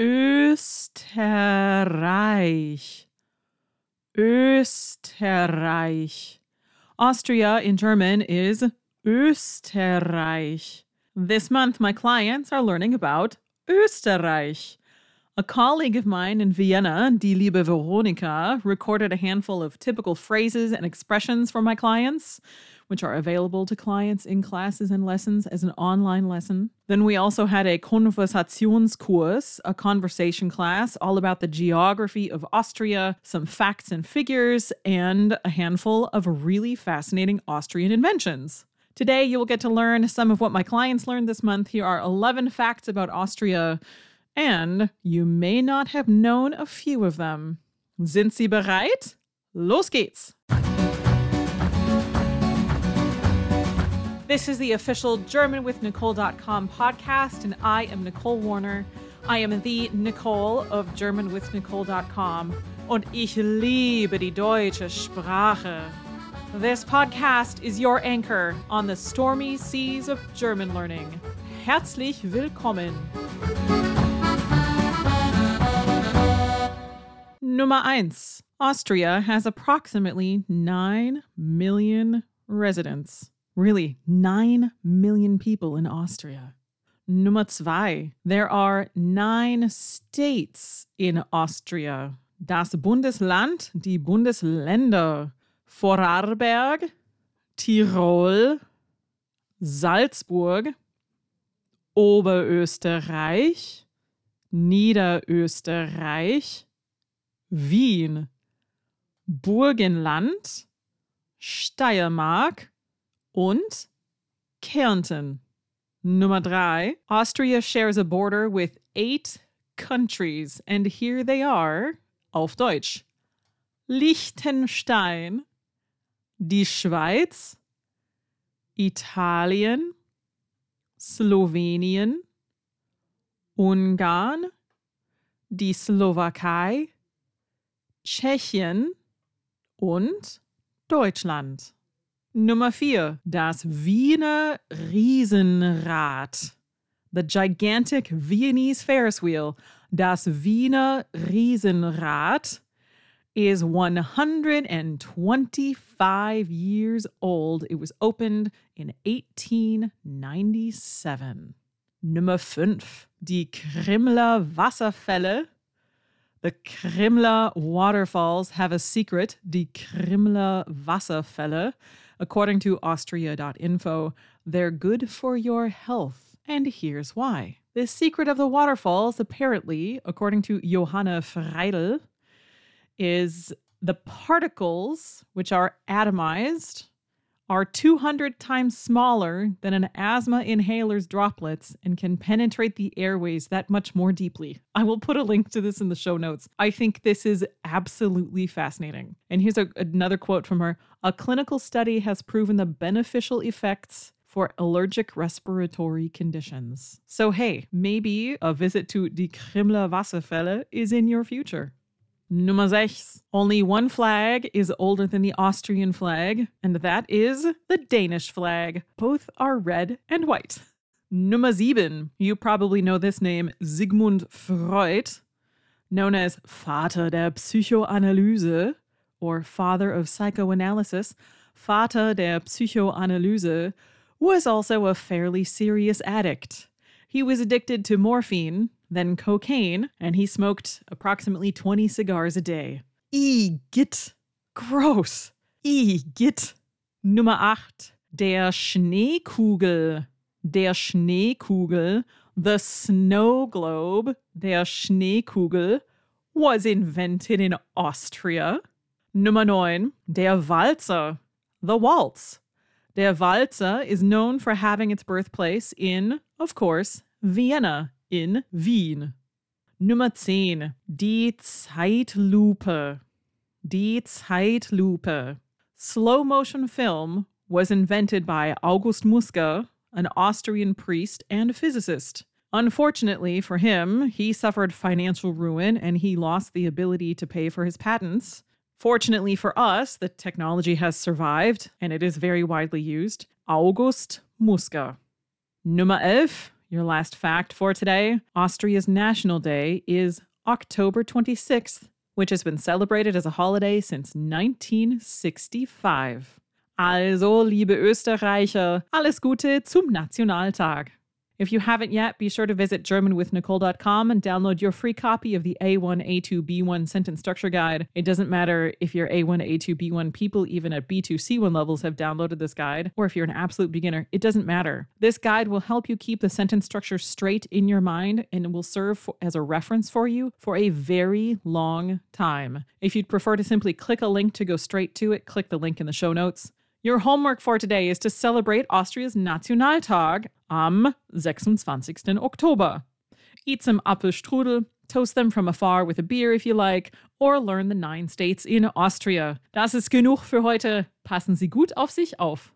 Österreich. Österreich. Austria in German is Österreich. This month, my clients are learning about Österreich. A colleague of mine in Vienna, Die Liebe Veronika, recorded a handful of typical phrases and expressions for my clients, which are available to clients in classes and lessons as an online lesson. Then we also had a Konversationskurs, a conversation class all about the geography of Austria, some facts and figures, and a handful of really fascinating Austrian inventions. Today, you will get to learn some of what my clients learned this month. Here are 11 facts about Austria, and you may not have known a few of them. Sind Sie bereit? Los geht's! This is the official GermanWithNicole.com podcast, and I am Nicole Warner. I am the Nicole of GermanWithNicole.com, und ich liebe die deutsche Sprache. This podcast is your anchor on the stormy seas of German learning. Herzlich willkommen! Nummer 1. Austria has approximately 9 million residents. Really, 9 million people in Austria. Nummer zwei. There are nine states in Austria. Das Bundesland, die Bundesländer. Vorarlberg, Tirol, Salzburg, Oberösterreich, Niederösterreich, Wien, Burgenland, Steiermark, und Kärnten. Nummer drei, Austria shares a border with eight countries, and here they are auf Deutsch. Liechtenstein, die Schweiz, Italien, Slowenien, Ungarn, die Slowakei, Tschechien und Deutschland. Nummer vier, das Wiener Riesenrad. The gigantic Viennese Ferris wheel, das Wiener Riesenrad, is 125 years old. It was opened in 1897. Nummer 5. Die Krimmler Wasserfälle. The Krimmler waterfalls have a secret. Die Krimmler Wasserfälle. According to Austria.info, they're good for your health. And here's why. The secret of the waterfalls, apparently, according to Johanna Freidel, is the particles, which are atomized, are 200 times smaller than an asthma inhaler's droplets and can penetrate the airways that much more deeply. I will put a link to this in the show notes. I think this is absolutely fascinating. And here's a, another quote from her A clinical study has proven the beneficial effects for allergic respiratory conditions. So, hey, maybe a visit to Die Krimmler Wasserfälle is in your future. Nummer 6. Only one flag is older than the Austrian flag, and that is the Danish flag. Both are red and white. Nummer 7. You probably know this name, Sigmund Freud, known as Vater der Psychoanalyse or Father of Psychoanalysis. Vater der Psychoanalyse was also a fairly serious addict. He was addicted to morphine, then cocaine, and he smoked approximately 20 cigars a day. Igitt. Gross. Igitt. Nummer 8. Der Schneekugel. Der Schneekugel. The snow globe. Der Schneekugel was invented in Austria. Nummer 9. Der Walzer. The waltz. Der Walzer is known for having its birthplace in, of course, Vienna in Wien. Nummer 10. Die Zeitlupe. Die Zeitlupe. Slow motion film was invented by August Musger, an Austrian priest and physicist. Unfortunately for him, he suffered financial ruin and he lost the ability to pay for his patents. Fortunately for us, the technology has survived and it is very widely used. August Musger. Nummer 11. Your last fact for today Austria's National Day is October 26th, which has been celebrated as a holiday since 1965. Also, liebe Österreicher, alles Gute zum Nationaltag. If you haven't yet, be sure to visit GermanWithNicole.com and download your free copy of the A1, A2, B1 sentence structure guide. It doesn't matter if you're A1, A2, B1 people, even at B2, C1 levels, have downloaded this guide, or if you're an absolute beginner, it doesn't matter. This guide will help you keep the sentence structure straight in your mind and will serve for, as a reference for you for a very long time. If you'd prefer to simply click a link to go straight to it, click the link in the show notes. Your homework for today is to celebrate Austria's Nationaltag am 26. Oktober. Eat some Apfelstrudel, toast them from afar with a beer if you like, or learn the nine states in Austria. Das ist genug für heute. Passen Sie gut auf sich auf.